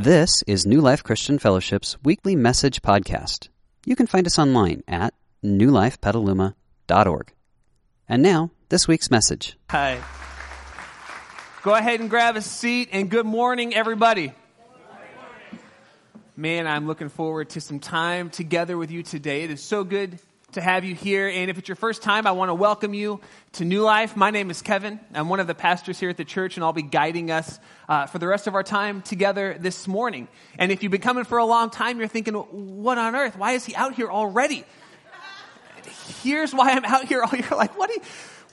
This is New Life Christian Fellowship's weekly message podcast. You can find us online at newlifepetaluma.org. And now, this week's message. Hi. Go ahead and grab a seat, and good morning, everybody. Man, I'm looking forward to some time together with you today. It is so good to have you here. And if it's your first time, I want to welcome you to New Life. My name is Kevin. I'm one of the pastors here at the church, and I'll be guiding us uh, for the rest of our time together this morning. And if you've been coming for a long time, you're thinking, what on earth? Why is he out here already? Here's why I'm out here. You're like, what? You,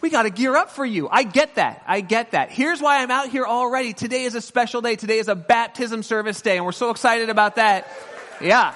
we got to gear up for you. I get that. I get that. Here's why I'm out here already. Today is a special day. Today is a baptism service day, and we're so excited about that. Yeah.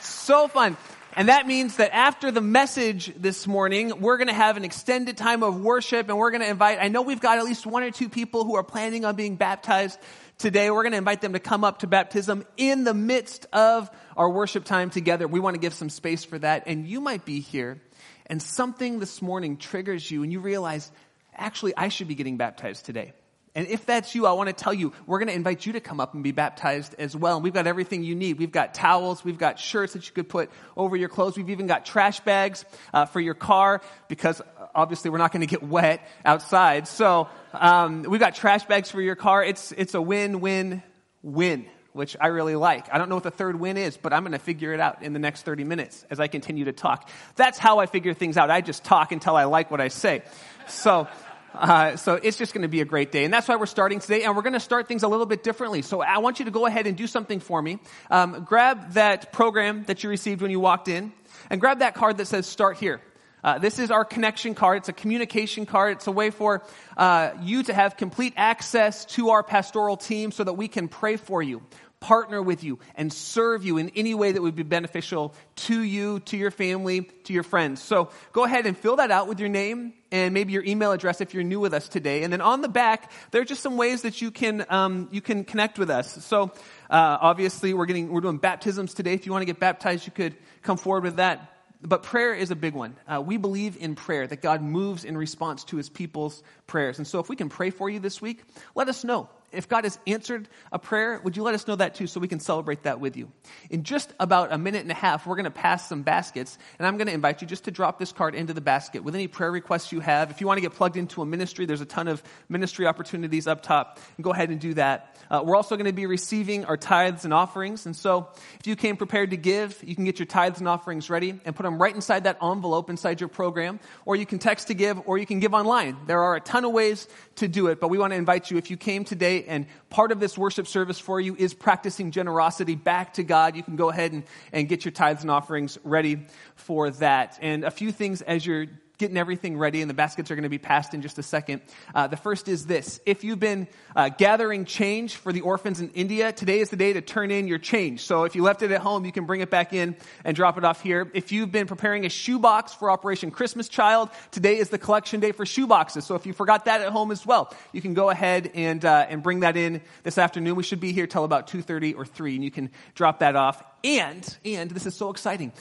So fun. And that means that after the message this morning, we're going to have an extended time of worship and we're going to invite, I know we've got at least one or two people who are planning on being baptized today. We're going to invite them to come up to baptism in the midst of our worship time together. We want to give some space for that. And you might be here and something this morning triggers you and you realize, actually, I should be getting baptized today. And if that's you, I want to tell you, we're going to invite you to come up and be baptized as well. And we've got everything you need. We've got towels, we've got shirts that you could put over your clothes. We've even got trash bags uh, for your car because uh, obviously we're not going to get wet outside. So um, we've got trash bags for your car. It's it's a win win win, which I really like. I don't know what the third win is, but I'm going to figure it out in the next 30 minutes as I continue to talk. That's how I figure things out. I just talk until I like what I say. So. Uh, so it's just going to be a great day. And that's why we're starting today. And we're going to start things a little bit differently. So I want you to go ahead and do something for me. Um, grab that program that you received when you walked in and grab that card that says start here. Uh, this is our connection card. It's a communication card. It's a way for uh, you to have complete access to our pastoral team so that we can pray for you, partner with you, and serve you in any way that would be beneficial to you, to your family, to your friends. So go ahead and fill that out with your name and maybe your email address if you're new with us today. And then on the back, there are just some ways that you can um, you can connect with us. So uh, obviously, we're getting we're doing baptisms today. If you want to get baptized, you could come forward with that. But prayer is a big one. Uh, we believe in prayer, that God moves in response to his people's prayers. And so if we can pray for you this week, let us know if God has answered a prayer, would you let us know that too so we can celebrate that with you? In just about a minute and a half, we're going to pass some baskets, and I'm going to invite you just to drop this card into the basket with any prayer requests you have. If you want to get plugged into a ministry, there's a ton of ministry opportunities up top. Go ahead and do that. Uh, we're also going to be receiving our tithes and offerings, and so if you came prepared to give, you can get your tithes and offerings ready and put them right inside that envelope inside your program, or you can text to give, or you can give online. There are a ton of ways to do it, but we want to invite you if you came today and part of this worship service for you is practicing generosity back to God. You can go ahead and, and get your tithes and offerings ready for that. And a few things as you're getting everything ready, and the baskets are going to be passed in just a second. Uh, the first is this. If you've been uh, gathering change for the orphans in India, today is the day to turn in your change. So if you left it at home, you can bring it back in and drop it off here. If you've been preparing a shoebox for Operation Christmas Child, today is the collection day for shoeboxes. So if you forgot that at home as well, you can go ahead and, uh, and bring that in this afternoon. We should be here till about 2.30 or 3, and you can drop that off. And, and this is so exciting.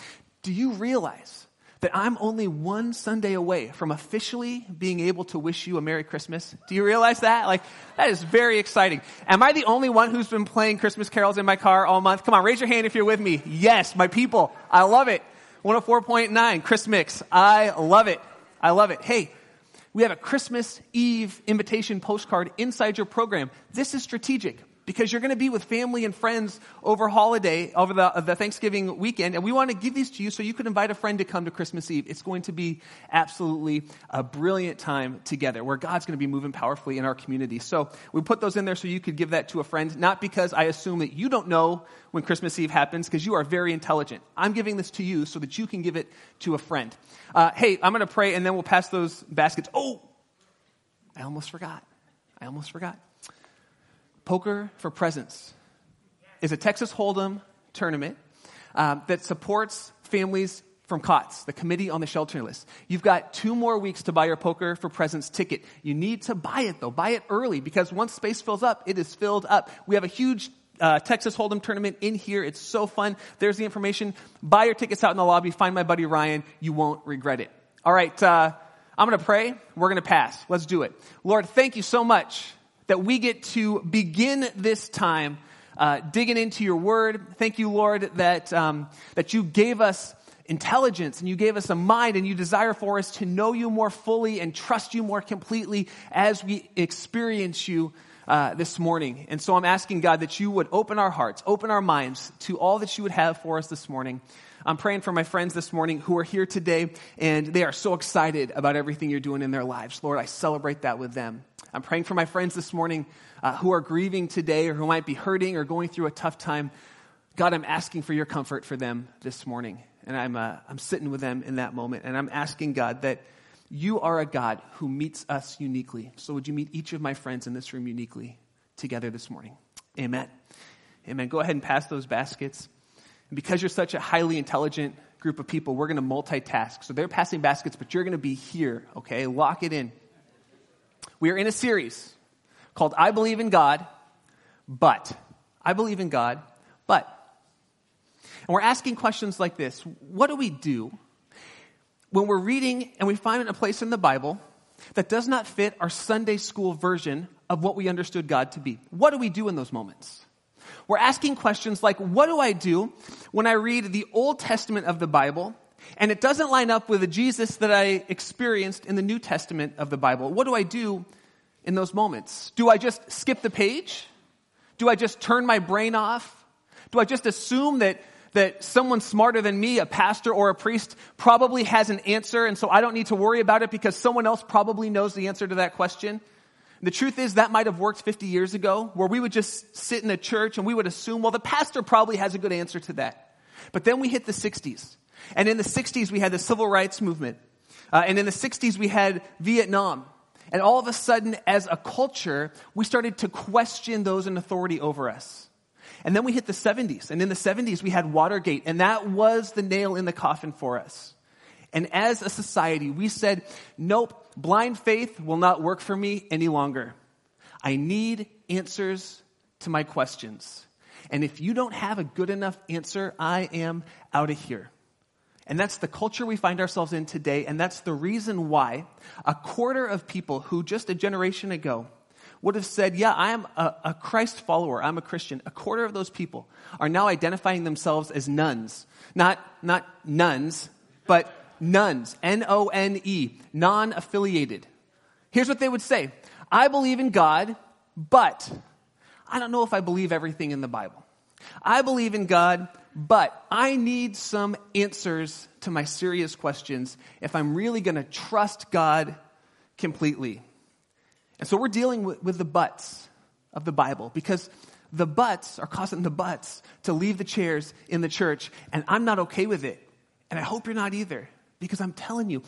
Do you realize that I'm only one Sunday away from officially being able to wish you a Merry Christmas. Do you realize that? Like, that is very exciting. Am I the only one who's been playing Christmas carols in my car all month? Come on, raise your hand if you're with me. Yes, my people. I love it. 104.9, Chris Mix. I love it. I love it. Hey, we have a Christmas Eve invitation postcard inside your program. This is strategic because you're going to be with family and friends over holiday, over the, the Thanksgiving weekend, and we want to give these to you so you can invite a friend to come to Christmas Eve. It's going to be absolutely a brilliant time together where God's going to be moving powerfully in our community. So we put those in there so you could give that to a friend, not because I assume that you don't know when Christmas Eve happens, because you are very intelligent. I'm giving this to you so that you can give it to a friend. Uh, hey, I'm going to pray and then we'll pass those baskets. Oh, I almost forgot. I almost forgot. Poker for Presents is a Texas Hold'em tournament um, that supports families from COTS, the Committee on the Shelterless. You've got two more weeks to buy your Poker for Presents ticket. You need to buy it though. Buy it early because once space fills up, it is filled up. We have a huge uh, Texas Hold'em tournament in here. It's so fun. There's the information. Buy your tickets out in the lobby. Find my buddy Ryan. You won't regret it. All right. Uh, I'm going to pray. We're going to pass. Let's do it. Lord, thank you so much that we get to begin this time uh, digging into your word. Thank you, Lord, that, um, that you gave us intelligence and you gave us a mind and you desire for us to know you more fully and trust you more completely as we experience you uh, this morning. And so I'm asking God that you would open our hearts, open our minds to all that you would have for us this morning. I'm praying for my friends this morning who are here today and they are so excited about everything you're doing in their lives. Lord, I celebrate that with them. I'm praying for my friends this morning uh, who are grieving today or who might be hurting or going through a tough time. God, I'm asking for your comfort for them this morning. And I'm, uh, I'm sitting with them in that moment. And I'm asking God that you are a God who meets us uniquely. So would you meet each of my friends in this room uniquely together this morning? Amen. Amen. Go ahead and pass those baskets. And because you're such a highly intelligent group of people, we're going to multitask. So they're passing baskets, but you're going to be here, okay? Lock it in. We are in a series called I Believe in God, but. I believe in God, but. And we're asking questions like this What do we do when we're reading and we find a place in the Bible that does not fit our Sunday school version of what we understood God to be? What do we do in those moments? We're asking questions like, what do I do when I read the Old Testament of the Bible and it doesn't line up with the Jesus that I experienced in the New Testament of the Bible? What do I do in those moments? Do I just skip the page? Do I just turn my brain off? Do I just assume that, that someone smarter than me, a pastor or a priest, probably has an answer and so I don't need to worry about it because someone else probably knows the answer to that question? The truth is that might have worked 50 years ago where we would just sit in a church and we would assume, well, the pastor probably has a good answer to that. But then we hit the 60s. And in the 60s, we had the civil rights movement. Uh, and in the 60s, we had Vietnam. And all of a sudden, as a culture, we started to question those in authority over us. And then we hit the 70s. And in the 70s, we had Watergate. And that was the nail in the coffin for us. And as a society, we said, nope, blind faith will not work for me any longer. I need answers to my questions. And if you don't have a good enough answer, I am out of here. And that's the culture we find ourselves in today. And that's the reason why a quarter of people who just a generation ago would have said, Yeah, I am a, a, Christ follower, I'm a Christian. A quarter of those people are now identifying themselves as nones. Not, not nuns, but nones, N O N E, non affiliated. Here's what they would say I believe in God, but I don't know if I believe everything in the Bible. I believe in God, but I need some answers to my serious questions if I'm really going to trust God completely. And so we're dealing with, with, the buts of the Bible because the buts are causing the buts to leave the chairs in the church, and I'm not okay with it. And I hope you're not either. Because I'm telling you,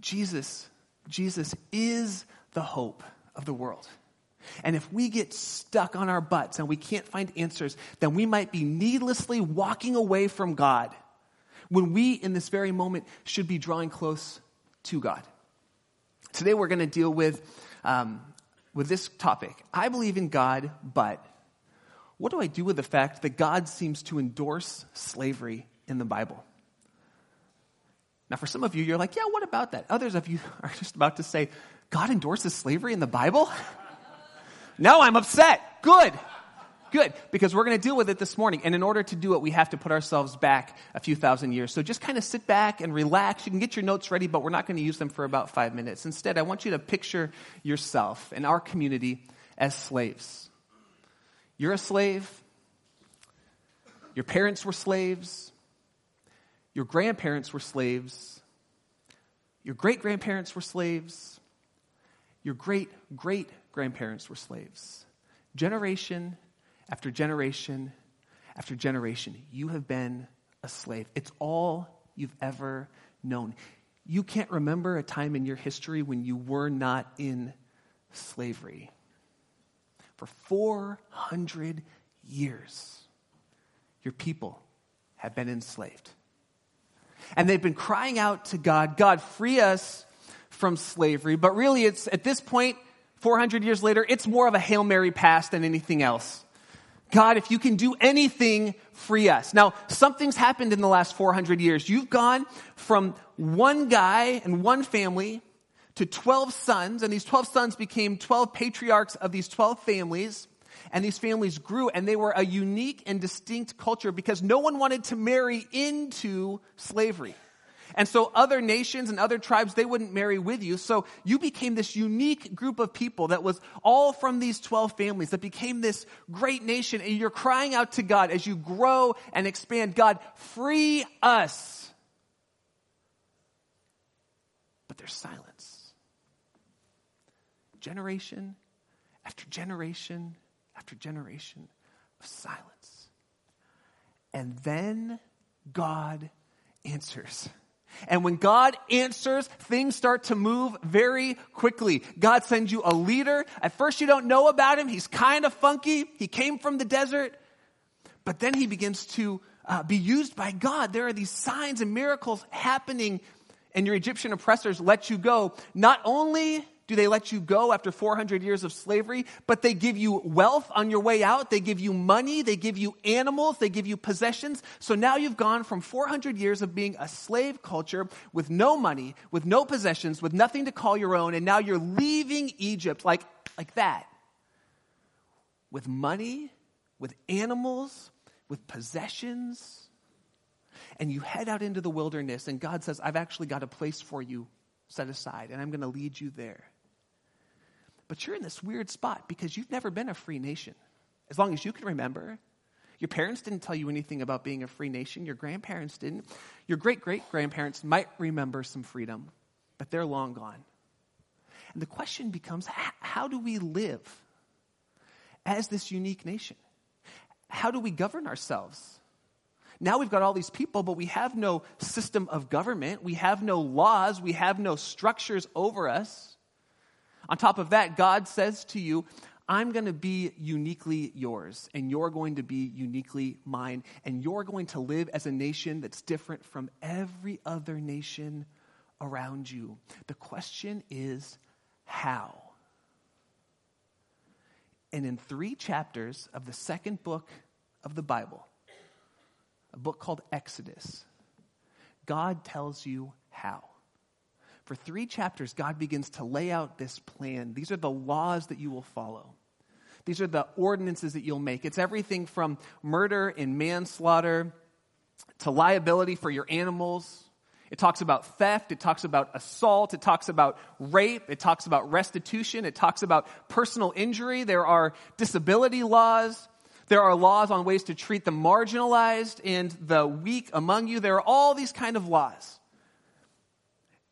Jesus, Jesus is the hope of the world. And if we get stuck on our butts and we can't find answers, then we might be needlessly walking away from God when we, in this very moment, should be drawing close to God. Today we're going to deal with, um, with this topic. I believe in God, but what do I do with the fact that God seems to endorse slavery in the Bible? Now, for some of you, you're like, yeah, what about that? Others of you are just about to say, God endorses slavery in the Bible? no, I'm upset. Good. Good. Because we're going to deal with it this morning. And in order to do it, we have to put ourselves back a few thousand years. So just kind of sit back and relax. You can get your notes ready, but we're not going to use them for about five minutes. Instead, I want you to picture yourself and our community as slaves. You're a slave. Your parents were slaves. Your grandparents were slaves. Your great grandparents were slaves. Your great great grandparents were slaves. Generation after generation after generation, you have been a slave. It's all you've ever known. You can't remember a time in your history when you were not in slavery. For 400 years, your people have been enslaved. And they've been crying out to God, God, free us from slavery. But really, it's at this point, 400 years later, it's more of a Hail Mary pass than anything else. God, if you can do anything, free us. Now, something's happened in the last 400 years. You've gone from one guy and one family to 12 sons, and these 12 sons became 12 patriarchs of these 12 families. And these families grew and they were a unique and distinct culture because no one wanted to marry into slavery. And so other nations and other tribes, they wouldn't marry with you. So you became this unique group of people that was all from these 12 families that became this great nation. And you're crying out to God as you grow and expand. God, free us. But there's silence. Generation after generation after generation of silence. And then God answers. And when God answers, things start to move very quickly. God sends you a leader. At first, you don't know about him. He's kind of funky. He came from the desert. But then he begins to uh, be used by God. There are these signs and miracles happening, and your Egyptian oppressors let you go. Not only do they let you go after 400 years of slavery, but they give you wealth on your way out. They give you money. They give you animals. They give you possessions. So now you've gone from 400 years of being a slave culture with no money, with no possessions, with nothing to call your own, and now you're leaving Egypt like, like that. With money, with animals, with possessions. And you head out into the wilderness, and God says, I've actually got a place for you set aside, and I'm going to lead you there. But you're in this weird spot because you've never been a free nation. As long as you can remember, your parents didn't tell you anything about being a free nation. Your grandparents didn't. Your great great grandparents might remember some freedom, but they're long gone. And the question becomes how do we live as this unique nation? How do we govern ourselves? Now we've got all these people, but we have no system of government. We have no laws. We have no structures over us. On top of that, God says to you, I'm going to be uniquely yours, and you're going to be uniquely mine, and you're going to live as a nation that's different from every other nation around you. The question is, how? And in three chapters of the second book of the Bible, a book called Exodus, God tells you how for three chapters, God begins to lay out this plan. These are the laws that you will follow. These are the ordinances that you'll make. It's everything from murder and manslaughter to liability for your animals. It talks about theft. It talks about assault. It talks about rape. It talks about restitution. It talks about personal injury. There are disability laws. There are laws on ways to treat the marginalized and the weak among you. There are all these kind of laws.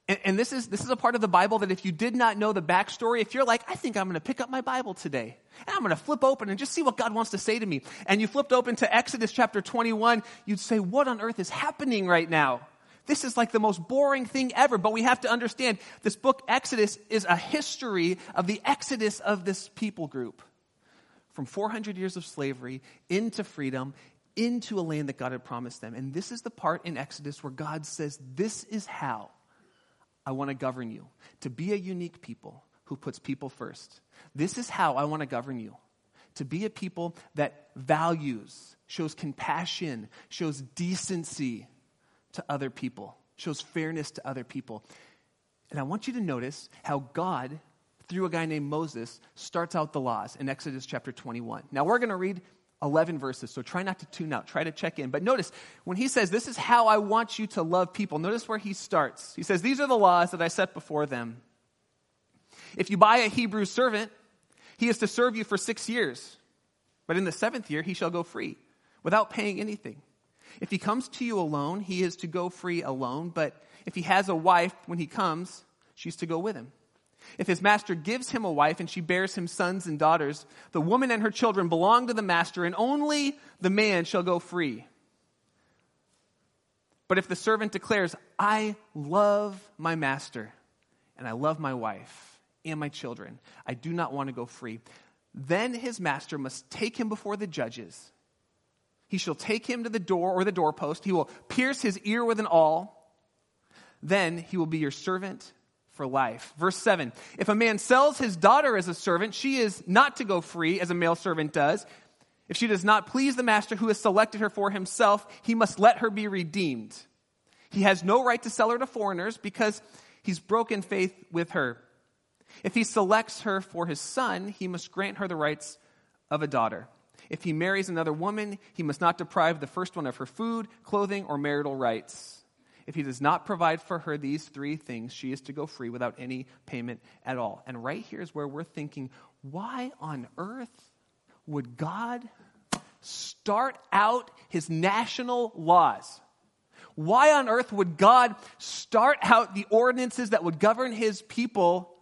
And, and, this, is, this is a part of the Bible that if you did not know the backstory, if you're like, I think I'm going to pick up my Bible today, and I'm going to flip open and just see what God wants to say to me, and you flipped open to Exodus chapter 21, you'd say, What on earth is happening right now? This is like the most boring thing ever, but we have to understand this book, Exodus, is a history of the exodus of this people group from 400 years of slavery into freedom, into a land that God had promised them. And this is the part in Exodus where God says, This is how I want to govern you, to be a unique people who puts people first. This is how I want to govern you, to be a people that values, shows compassion, shows decency to other people, shows fairness to other people. And I want you to notice how God, through a guy named Moses, starts out the laws in Exodus chapter 21. Now we're going to read 11 verses, so try not to tune out. Try to check in. But notice, when he says, This is how I want you to love people, notice where he starts. He says, These are the laws that I set before them. If you buy a Hebrew servant, he is to serve you for six years. But in the seventh year, he shall go free without paying anything. If he comes to you alone, he is to go free alone. But if he has a wife when he comes, she's to go with him. If his master gives him a wife and she bears him sons and daughters, the woman and her children belong to the master, and only the man shall go free. But if the servant declares, I love my master, and I love my wife and my children, I do not want to go free, then his master must take him before the judges. He shall take him to the door or the doorpost. He will pierce his ear with an awl. Then he will be your servant for life. Verse 7 If a man sells his daughter as a servant, she is not to go free as a male servant does. If she does not please the master who has selected her for himself, he must let her be redeemed. He has no right to sell her to foreigners because he's broken faith with her. If he selects her for his son, he must grant her the rights of a daughter. If he marries another woman, he must not deprive the first one of her food, clothing, or marital rights. If he does not provide for her these three things, she is to go free without any payment at all. And right here is where we're thinking, why on earth would God start out his national laws? Why on earth would God start out the ordinances that would govern his people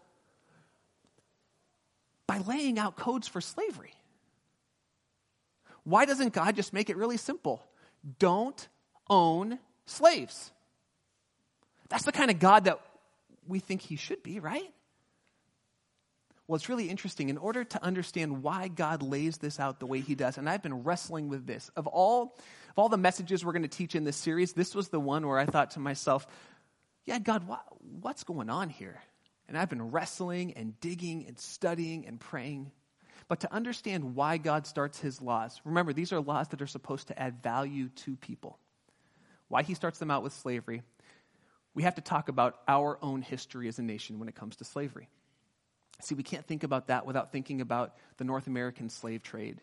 by laying out codes for slavery? Why doesn't God just make it really simple? Don't own slaves. That's the kind of God that we think he should be, right? Well, it's really interesting. In order to understand why God lays this out the way he does, and I've been wrestling with this, of all, of all the messages we're going to teach in this series, this was the one where I thought to myself, yeah, God, what, what's going on here? And I've been wrestling and digging and studying and praying. But to understand why God starts his laws, remember, these are laws that are supposed to add value to people. Why he starts them out with slavery, we have to talk about our own history as a nation when it comes to slavery. See, we can't think about that without thinking about the North American slave trade.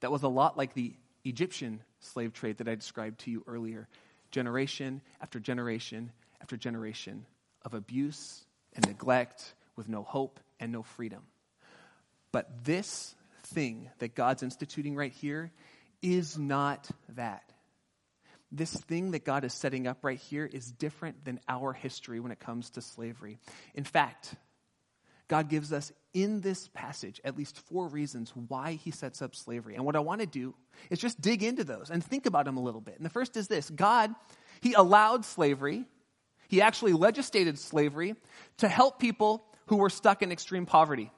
That was a lot like the Egyptian slave trade that I described to you earlier. Generation after generation after generation of abuse and neglect with no hope and no freedom. But this thing that God's instituting right here is not that. This thing that God is setting up right here is different than our history when it comes to slavery. In fact, God gives us in this passage at least four reasons why he sets up slavery. And what I want to do is just dig into those and think about them a little bit. And the first is this God, he allowed slavery, he actually legislated slavery to help people who were stuck in extreme poverty.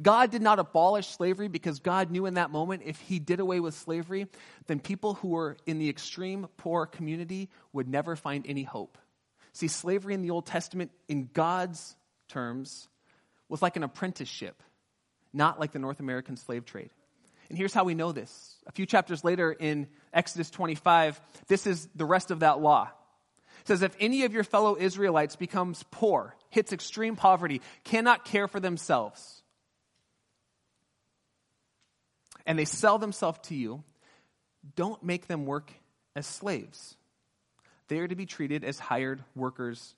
God did not abolish slavery because God knew in that moment if he did away with slavery, then people who were in the extreme poor community would never find any hope. See, slavery in the Old Testament, in God's terms was like an apprenticeship, not like the North American slave trade. And here's how we know this. A few chapters later in Exodus 25, this is the rest of that law. It says, If any of your fellow Israelites becomes poor, hits extreme poverty, cannot care for themselves, and they sell themselves to you, don't make them work as slaves. They are to be treated as hired workers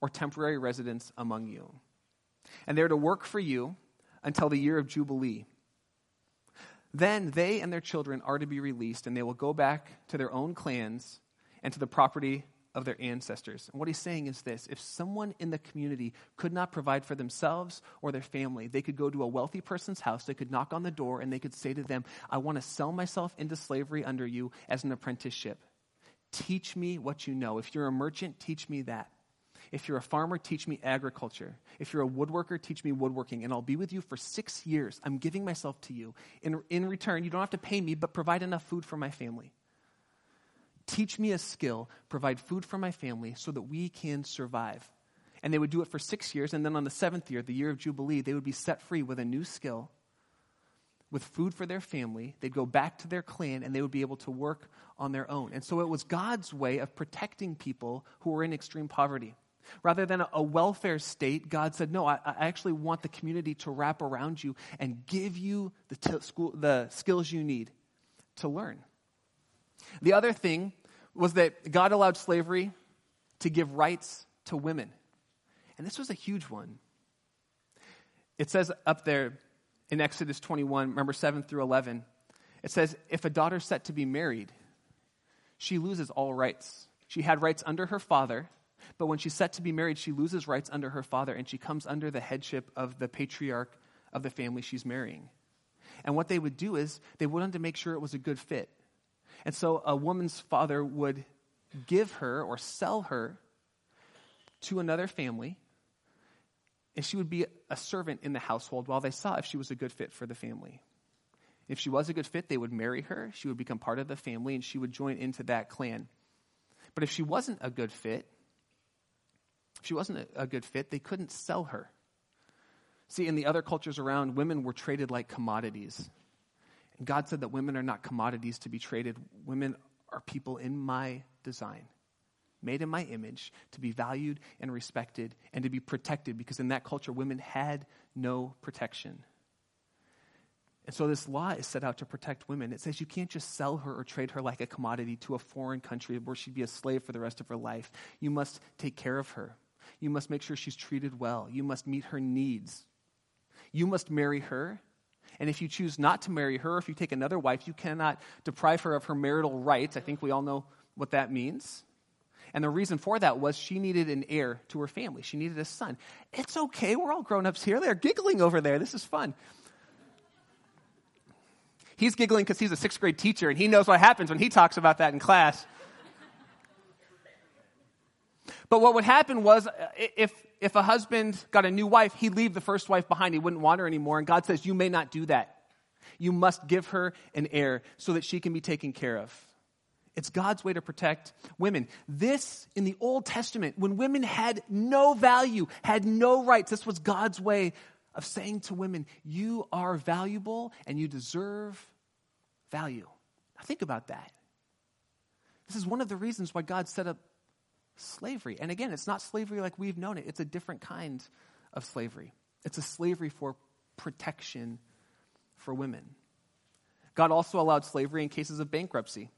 or temporary residents among you. And they're to work for you until the year of Jubilee. Then they and their children are to be released, and they will go back to their own clans and to the property of their ancestors. And what he's saying is this if someone in the community could not provide for themselves or their family, they could go to a wealthy person's house, they could knock on the door, and they could say to them, I want to sell myself into slavery under you as an apprenticeship. Teach me what you know. If you're a merchant, teach me that. If you're a farmer, teach me agriculture. If you're a woodworker, teach me woodworking, and I'll be with you for six years. I'm giving myself to you. In, in return, you don't have to pay me, but provide enough food for my family. Teach me a skill, provide food for my family so that we can survive. And they would do it for six years, and then on the seventh year, the year of Jubilee, they would be set free with a new skill, with food for their family. They'd go back to their clan, and they would be able to work on their own. And so it was God's way of protecting people who were in extreme poverty. Rather than a, welfare state, God said, No, I, I, actually want the community to wrap around you and give you the, t- school, the skills you need to learn. The other thing was that God allowed slavery to give rights to women. And this was a huge one. It says up there in Exodus 21, remember 7 through 11, it says, If a daughter's set to be married, she loses all rights. She had rights under her father but when she's set to be married, she loses rights under her father and she comes under the headship of the patriarch of the family she's marrying. And what they would do is they wanted to make sure it was a good fit. And so a woman's father would give her or sell her to another family, and she would be a servant in the household while they saw if she was a good fit for the family. If she was a good fit, they would marry her, she would become part of the family, and she would join into that clan. But if she wasn't a good fit, if she wasn't a, a good fit, they couldn't sell her. See, in the other cultures around, women were traded like commodities. And God said that women are not commodities to be traded. Women are people in my design, made in my image, to be valued and respected and to be protected because in that culture, women had no protection. And so this law is set out to protect women. It says you can't just sell her or trade her like a commodity to a foreign country where she'd be a slave for the rest of her life. You must take care of her. You must make sure she's treated well. You must meet her needs. You must marry her. And if you choose not to marry her, if you take another wife, you cannot deprive her of her marital rights. I think we all know what that means. And the reason for that was she needed an heir to her family. She needed a son. It's okay. We're all grown ups here. They're giggling over there. This is fun. He's giggling because he's a sixth grade teacher and he knows what happens when he talks about that in class. But what would happen was uh, if, if a husband got a new wife, he'd leave the first wife behind. He wouldn't want her anymore. And God says, You may not do that. You must give her an heir so that she can be taken care of. It's God's way to protect women. This, in the Old Testament, when women had no value, had no rights, this was God's way of saying to women, You are valuable and you deserve value. Now, think about that. This is one of the reasons why God set up slavery. And again, it's not slavery like we've known it, it's a different kind of slavery. It's a slavery for protection for women. God also allowed slavery in cases of bankruptcy.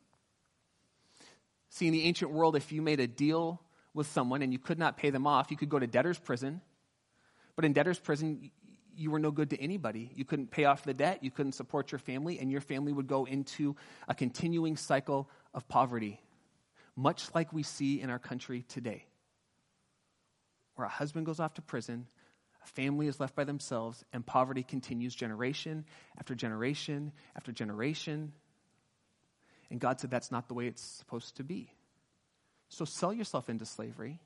See, in the ancient world, if you made a deal with someone and you could not pay them off, you could go to debtor's prison. But in debtor's prison, you were no good to anybody. You couldn't pay off the debt, you couldn't support your family, and your family would go into a continuing cycle of poverty, much like we see in our country today, where a husband goes off to prison, a family is left by themselves, and poverty continues generation after generation after generation. And God said that's not the way it's supposed to be. So sell yourself into slavery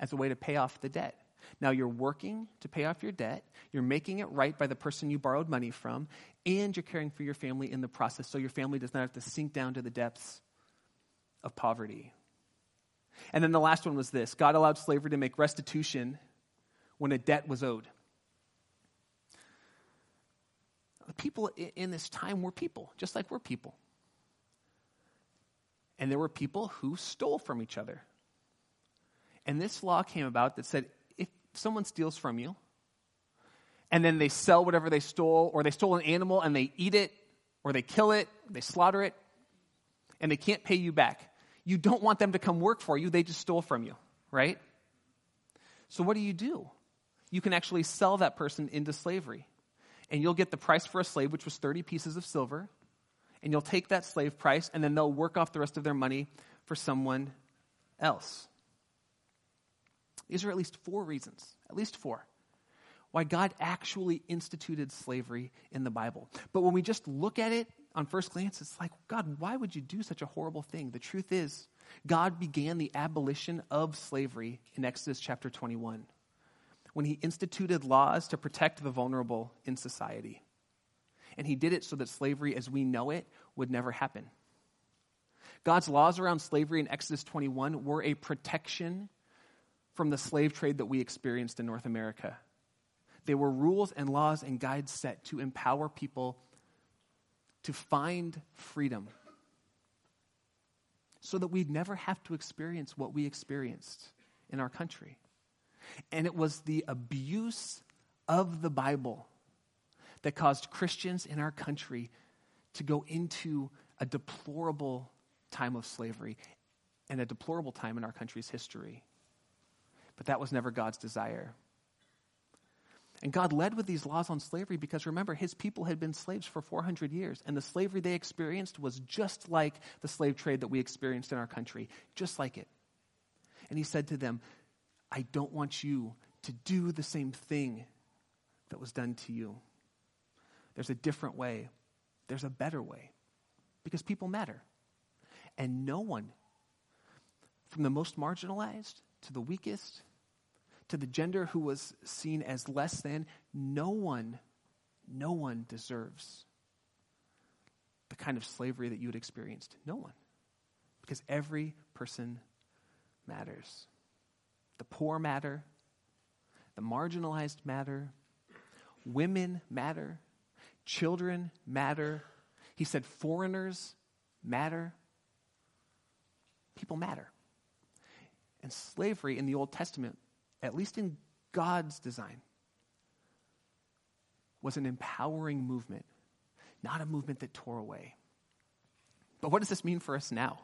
as a way to pay off the debt. Now you're working to pay off your debt, you're making it right by the person you borrowed money from, and you're caring for your family in the process so your family does not have to sink down to the depths of poverty. And then the last one was this God allowed slavery to make restitution when a debt was owed. The people in this time were people, just like we're people. And there were people who stole from each other. And this law came about that said if someone steals from you, and then they sell whatever they stole, or they stole an animal and they eat it, or they kill it, they slaughter it, and they can't pay you back. You don't want them to come work for you, they just stole from you, right? So what do you do? You can actually sell that person into slavery. And you'll get the price for a slave, which was 30 pieces of silver. And you'll take that slave price, and then they'll work off the rest of their money for someone else. These are at least four reasons, at least four, why God actually instituted slavery in the Bible. But when we just look at it on first glance, it's like, God, why would you do such a horrible thing? The truth is, God began the abolition of slavery in Exodus chapter 21 when he instituted laws to protect the vulnerable in society. And he did it so that slavery as we know it would never happen. God's laws around slavery in Exodus 21 were a protection from the slave trade that we experienced in North America. They were rules and laws and guides set to empower people to find freedom so that we'd never have to experience what we experienced in our country. And it was the abuse of the Bible that caused Christians in our country to go into a deplorable time of slavery and a deplorable time in our country's history. But that was never God's desire. And God led with these laws on slavery because remember, his people had been slaves for 400 years, and the slavery they experienced was just like the slave trade that we experienced in our country, just like it. And he said to them, I don't want you to do the same thing that was done to you. There's a different way, there's a better way, because people matter. And no one, from the most marginalized to the weakest, to the gender who was seen as less than, no one, no one deserves the kind of slavery that you had experienced. No one. Because every person matters. The poor matter, the marginalized matter, women matter, children matter. He said foreigners matter. People matter. And slavery in the Old Testament, at least in God's design, was an empowering movement not a movement that tore away. But what does this mean for us now?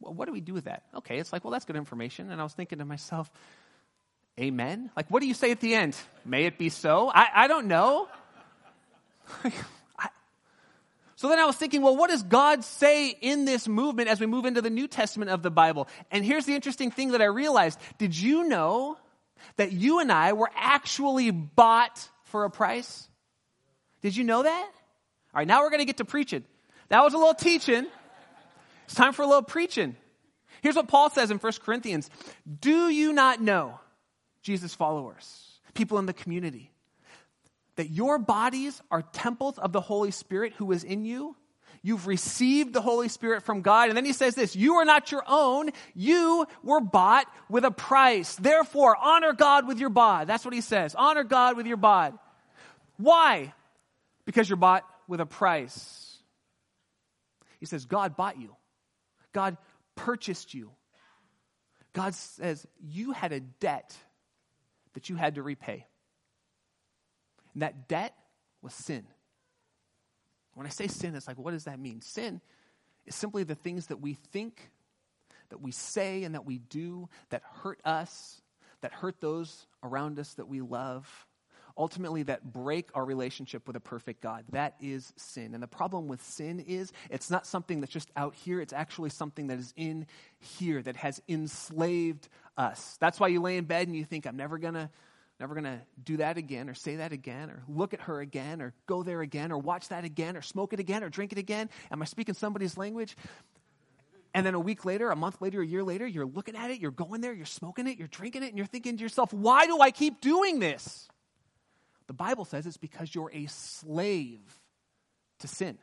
Well, what do we do with that? Okay, it's like, well, that's good information. And I was thinking to myself, Amen? Like, what do you say at the end? May it be so? I, I don't know. so then I was thinking, well, what does God say in this movement as we move into the New Testament of the Bible? And here's the interesting thing that I realized. Did you know that you and I were actually bought for a price? Did you know that? All right, now we're going to get to preaching. That was a little teaching. It's time for a little preaching. Here's what Paul says in 1 Corinthians Do you not know, Jesus followers, people in the community, that your bodies are temples of the Holy Spirit who is in you? You've received the Holy Spirit from God. And then he says this You are not your own. You were bought with a price. Therefore, honor God with your body. That's what he says. Honor God with your body. Why? Because you're bought with a price. He says, God bought you, God purchased you. God says, You had a debt that you had to repay. And that debt was sin. When I say sin, it's like, what does that mean? Sin is simply the things that we think, that we say, and that we do that hurt us, that hurt those around us that we love, ultimately that break our relationship with a perfect God. That is sin. And the problem with sin is it's not something that's just out here, it's actually something that is in here that has enslaved us. That's why you lay in bed and you think, I'm never going to never going to do that again or say that again or look at her again or go there again or watch that again or smoke it again or drink it again. Am I speaking somebody's language? And then a week later, a month later, a year later, you're looking at it, you're going there, you're smoking it, you're drinking it, and you're thinking to yourself, why do I keep doing this? The Bible says it's because you're a slave to sin.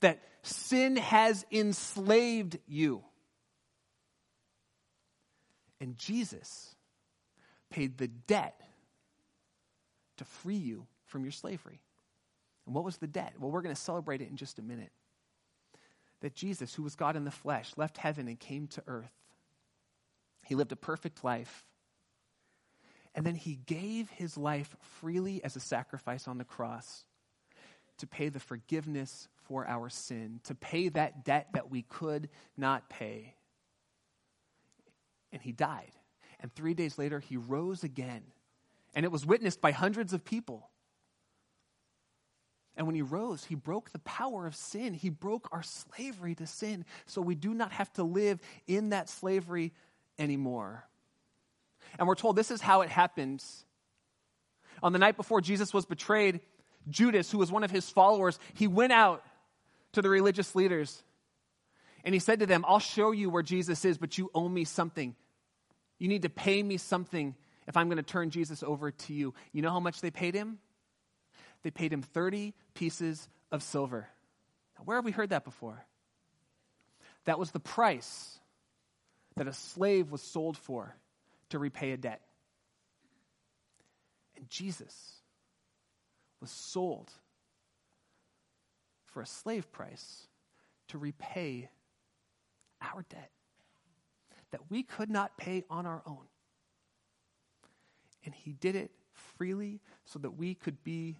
That sin has enslaved you. And Jesus paid the debt to free you from your slavery. And what was the debt? Well, we're going to celebrate it in just a minute. That Jesus, who was God in the flesh, left heaven and came to earth. He lived a perfect life. And then he gave his life freely as a sacrifice on the cross to pay the forgiveness for our sin, to pay that debt that we could not pay. And he died. And three days later, he rose again. And it was witnessed by hundreds of people. And when he rose, he broke the power of sin. He broke our slavery to sin. So we do not have to live in that slavery anymore. And we're told this is how it happens. On the night before Jesus was betrayed, Judas, who was one of his followers, he went out to the religious leaders and he said to them, I'll show you where Jesus is, but you owe me something. You need to pay me something if I'm going to turn Jesus over to you. You know how much they paid him? They paid him 30 pieces of silver. Now, where have we heard that before? That was the price that a slave was sold for to repay a debt. And Jesus was sold for a slave price to repay our debt that we could not pay on our own. And he did it freely so that we could be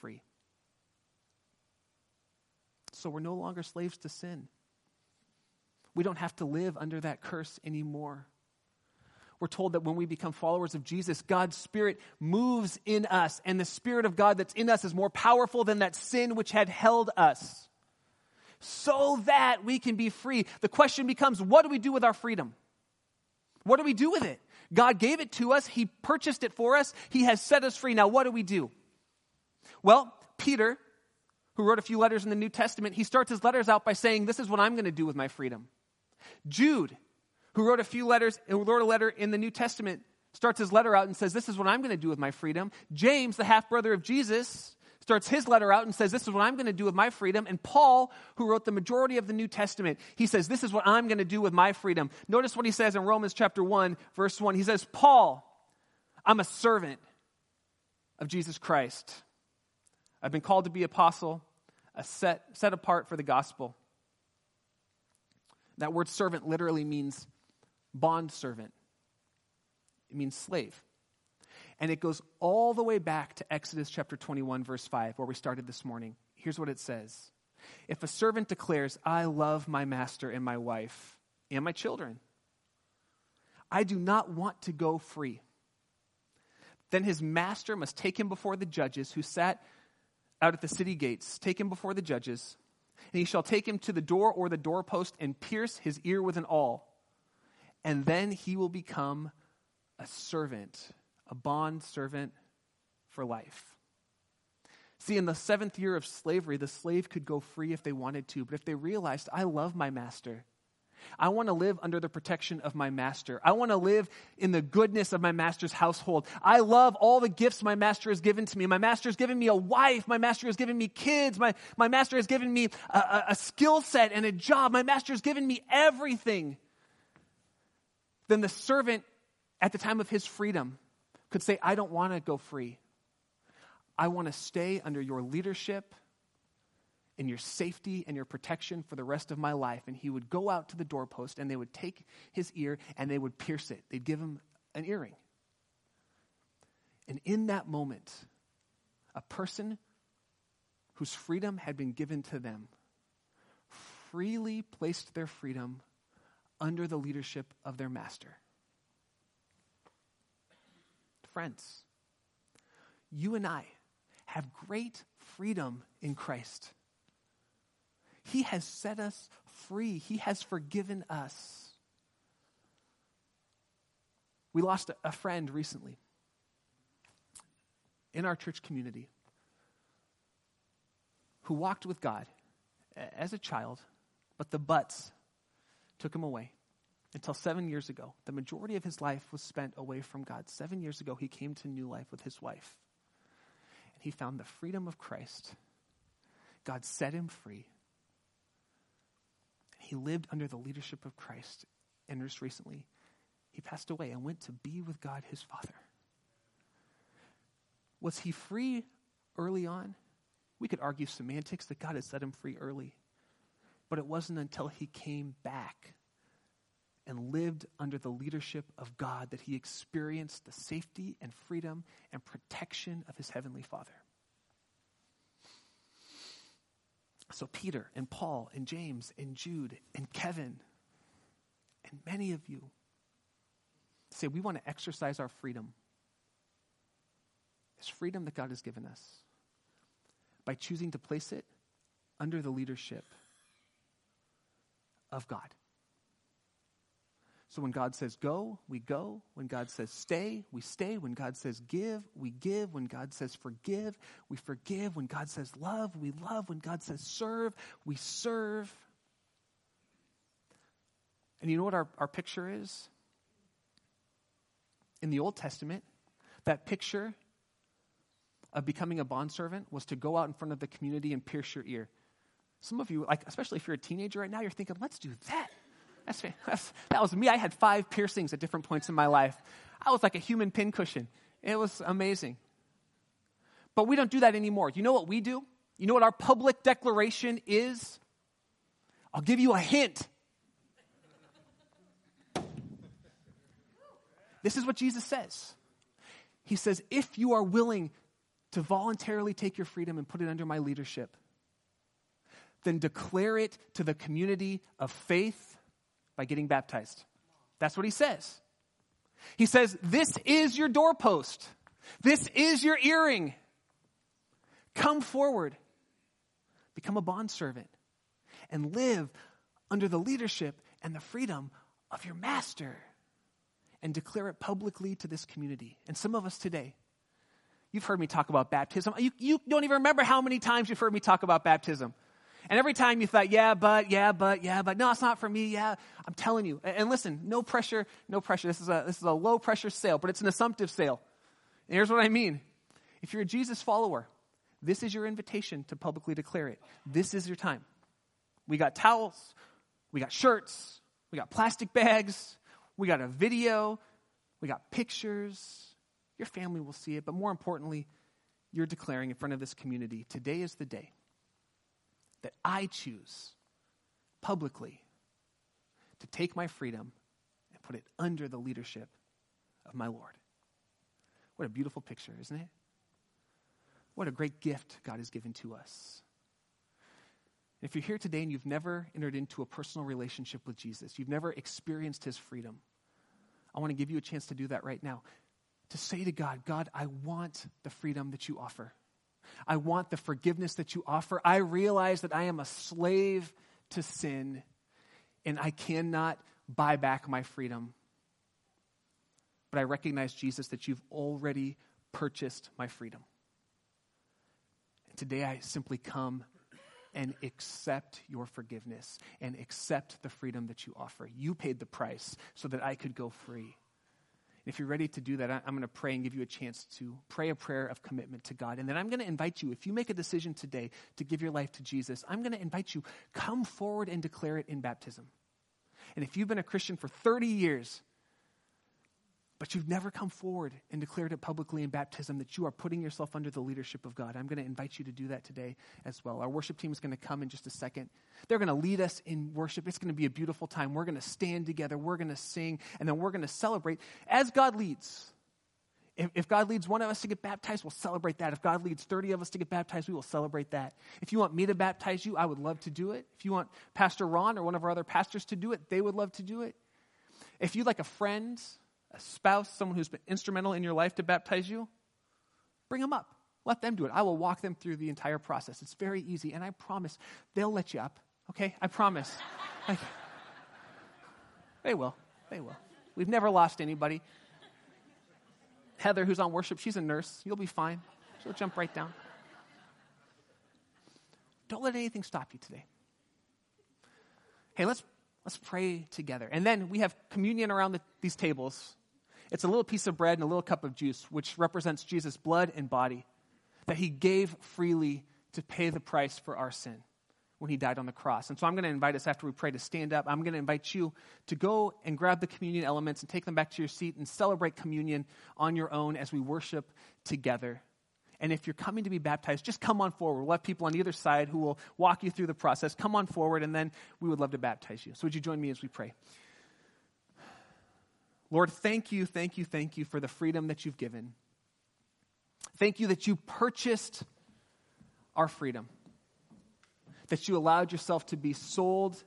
free. So we're no longer slaves to sin. We don't have to live under that curse anymore. We're told that when we become followers of Jesus, God's Spirit moves in us, and the Spirit of God that's in us is more powerful than that sin which had held us so that we can be free. The question becomes what do we do with our freedom? What do we do with it? God gave it to us, He purchased it for us, He has set us free. Now, what do we do? Well, Peter, who wrote a few letters in the New Testament, he starts his letters out by saying, This is what I'm going to do with my freedom. Jude, who wrote a few letters, who wrote a letter in the New Testament, starts his letter out and says, This is what I'm going to do with my freedom. James, the half brother of Jesus, starts his letter out and says, This is what I'm going to do with my freedom. And Paul, who wrote the majority of the New Testament, he says, This is what I'm going to do with my freedom. Notice what he says in Romans chapter 1, verse 1. He says, Paul, I'm a servant of Jesus Christ. I've been called to be apostle, a set, set apart for the gospel. That word servant literally means bond servant, it means slave. And it goes all the way back to Exodus chapter 21, verse 5, where we started this morning. Here's what it says If a servant declares, I love my master and my wife and my children, I do not want to go free. Then his master must take him before the judges who sat out at the city gates. Take him before the judges, and he shall take him to the door or the doorpost and pierce his ear with an awl. And then he will become a servant, a bond servant for life. See, in the seventh year of slavery, the slave could go free if they wanted to, but if they realized, I love my master, I want to live under the protection of my master. I want to live in the goodness of my master's household. I love all the gifts my master has given to me. My master has given me a wife. My master has given me kids. My, my master has given me a, a, a skill set and a job. My master has given me everything. Then the servant, at the time of his freedom, could say, I don't want to go free. I want to stay under your leadership and your safety and your protection for the rest of my life. And he would go out to the doorpost and they would take his ear and they would pierce it. They'd give him an earring. And in that moment, a person whose freedom had been given to them freely placed their freedom under the leadership of their master. Friends, you and I have great freedom in Christ. He has set us free, He has forgiven us. We lost a friend recently in our church community who walked with God as a child, but the buts took him away until seven years ago. The majority of his life was spent away from God. Seven years ago, he came to new life with his wife. And he found the freedom of Christ. God set him free. He lived under the leadership of Christ. And just recently, he passed away and went to be with God his Father. Was he free early on? We could argue semantics that God had set him free early. But it wasn't until he came back and lived under the leadership of God that he experienced the safety and freedom and protection of his heavenly Father. So, Peter and Paul and James and Jude and Kevin and many of you say we want to exercise our freedom. This freedom that God has given us by choosing to place it under the leadership of God. So when God says go, we go. When God says stay, we stay. When God says give, we give. When God says forgive, we forgive. When God says love, we love. When God says serve, we serve. And you know what our, our picture is? In the Old Testament, that picture of becoming a bondservant was to go out in front of the community and pierce your ear. Some of you, like especially if you're a teenager right now, you're thinking, let's do that. That's, that's, that was me. I had five piercings at different points in my life. I was like a human pincushion. It was amazing. But we don't do that anymore. You know what we do? You know what our public declaration is? I'll give you a hint. This is what Jesus says. He says, if you are willing to voluntarily take your freedom and put it under my leadership, then declare it to the community of faith by getting baptized. That's what he says. He says, This is your doorpost. This is your earring. Come forward. Become a bondservant and live under the leadership and the freedom of your master and declare it publicly to this community. And some of us today, you've heard me talk about baptism. You, you don't even remember how many times you've heard me talk about baptism. And every time you thought, yeah, but, yeah, but, yeah, but, no, it's not for me, yeah, I'm telling you. And listen, no pressure, no pressure. This is a, this is a low pressure sale, but it's an assumptive sale. And here's what I mean. If you're a Jesus follower, this is your invitation to publicly declare it. This is your time. We got towels, we got shirts, we got plastic bags, we got a video, we got pictures. Your family will see it, but more importantly, you're declaring in front of this community today is the day that I choose publicly to take my freedom and put it under the leadership of my Lord. What a beautiful picture, isn't it? What a great gift God has given to us. If you're here today and you've never entered into a personal relationship with Jesus, you've never experienced his freedom, I want to give you a chance to do that right now. To say to God, God, I want the freedom that you offer. I want the forgiveness that you offer. I realize that I am a slave to sin and I cannot buy back my freedom. But I recognize, Jesus, that you've already purchased my freedom. And today I simply come and accept your forgiveness and accept the freedom that you offer. You paid the price so that I could go free. If you're ready to do that, I'm going to pray and give you a chance to pray a prayer of commitment to God. And then I'm going to invite you, if you make a decision today to give your life to Jesus, I'm going to invite you, come forward and declare it in baptism. And if you've been a Christian for 30 years, but you've never come forward and declared it publicly in baptism that you are putting yourself under the leadership of God. I'm going to invite you to do that today as well. Our worship team is going to come in just a second. They're going to lead us in worship. It's going to be a beautiful time. We're going to stand together, we're going to sing, and then we're going to celebrate as God leads. If, if God leads one of us to get baptized, we'll celebrate that. If God leads 30 of us to get baptized, we will celebrate that. If you want me to baptize you, I would love to do it. If you want Pastor Ron or one of our other pastors to do it, they would love to do it. If you'd like a friend, a spouse, someone who's been instrumental in your life to baptize you, bring them up. Let them do it. I will walk them through the entire process. It's very easy, and I promise they'll let you up. Okay? I promise. like, they will. They will. We've never lost anybody. Heather, who's on worship, she's a nurse. You'll be fine. She'll jump right down. Don't let anything stop you today. Hey, let's let's pray together. And then we have communion around the, these tables. It's a little piece of bread and a little cup of juice, which represents Jesus' blood and body that he gave freely to pay the price for our sin when he died on the cross. And so I'm going to invite us after we pray to stand up. I'm going to invite you to go and grab the communion elements and take them back to your seat and celebrate communion on your own as we worship together. And if you're coming to be baptized, just come on forward. We'll have people on either side who will walk you through the process. Come on forward, and then we would love to baptize you. So, would you join me as we pray? Lord, thank you, thank you, thank you for the freedom that you've given. Thank you that you purchased our freedom, that you allowed yourself to be sold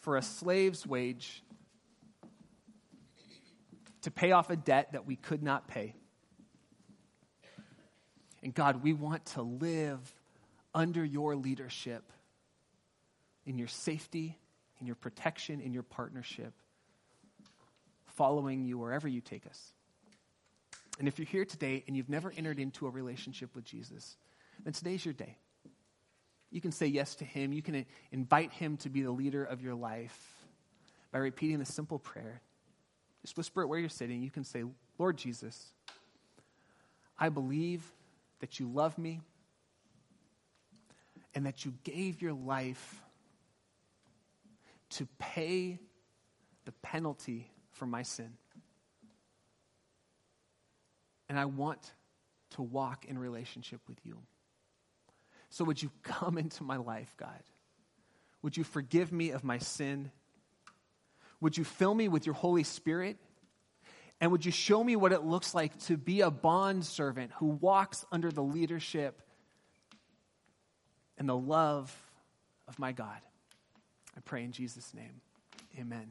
for a slave's wage to pay off a debt that we could not pay. And God, we want to live under your leadership, in your safety, in your protection, in your partnership following you wherever you take us. And if you're here today and you've never entered into a relationship with Jesus, then today's your day. You can say yes to him. You can invite him to be the leader of your life by repeating the simple prayer. Just whisper it where you're sitting. You can say, Lord Jesus, I believe that you love me and that you gave your life to pay the penalty for my sin. And I want to walk in relationship with you. So, would you come into my life, God? Would you forgive me of my sin? Would you fill me with your Holy Spirit? And would you show me what it looks like to be a bond servant who walks under the leadership and the love of my God? I pray in Jesus' name. Amen.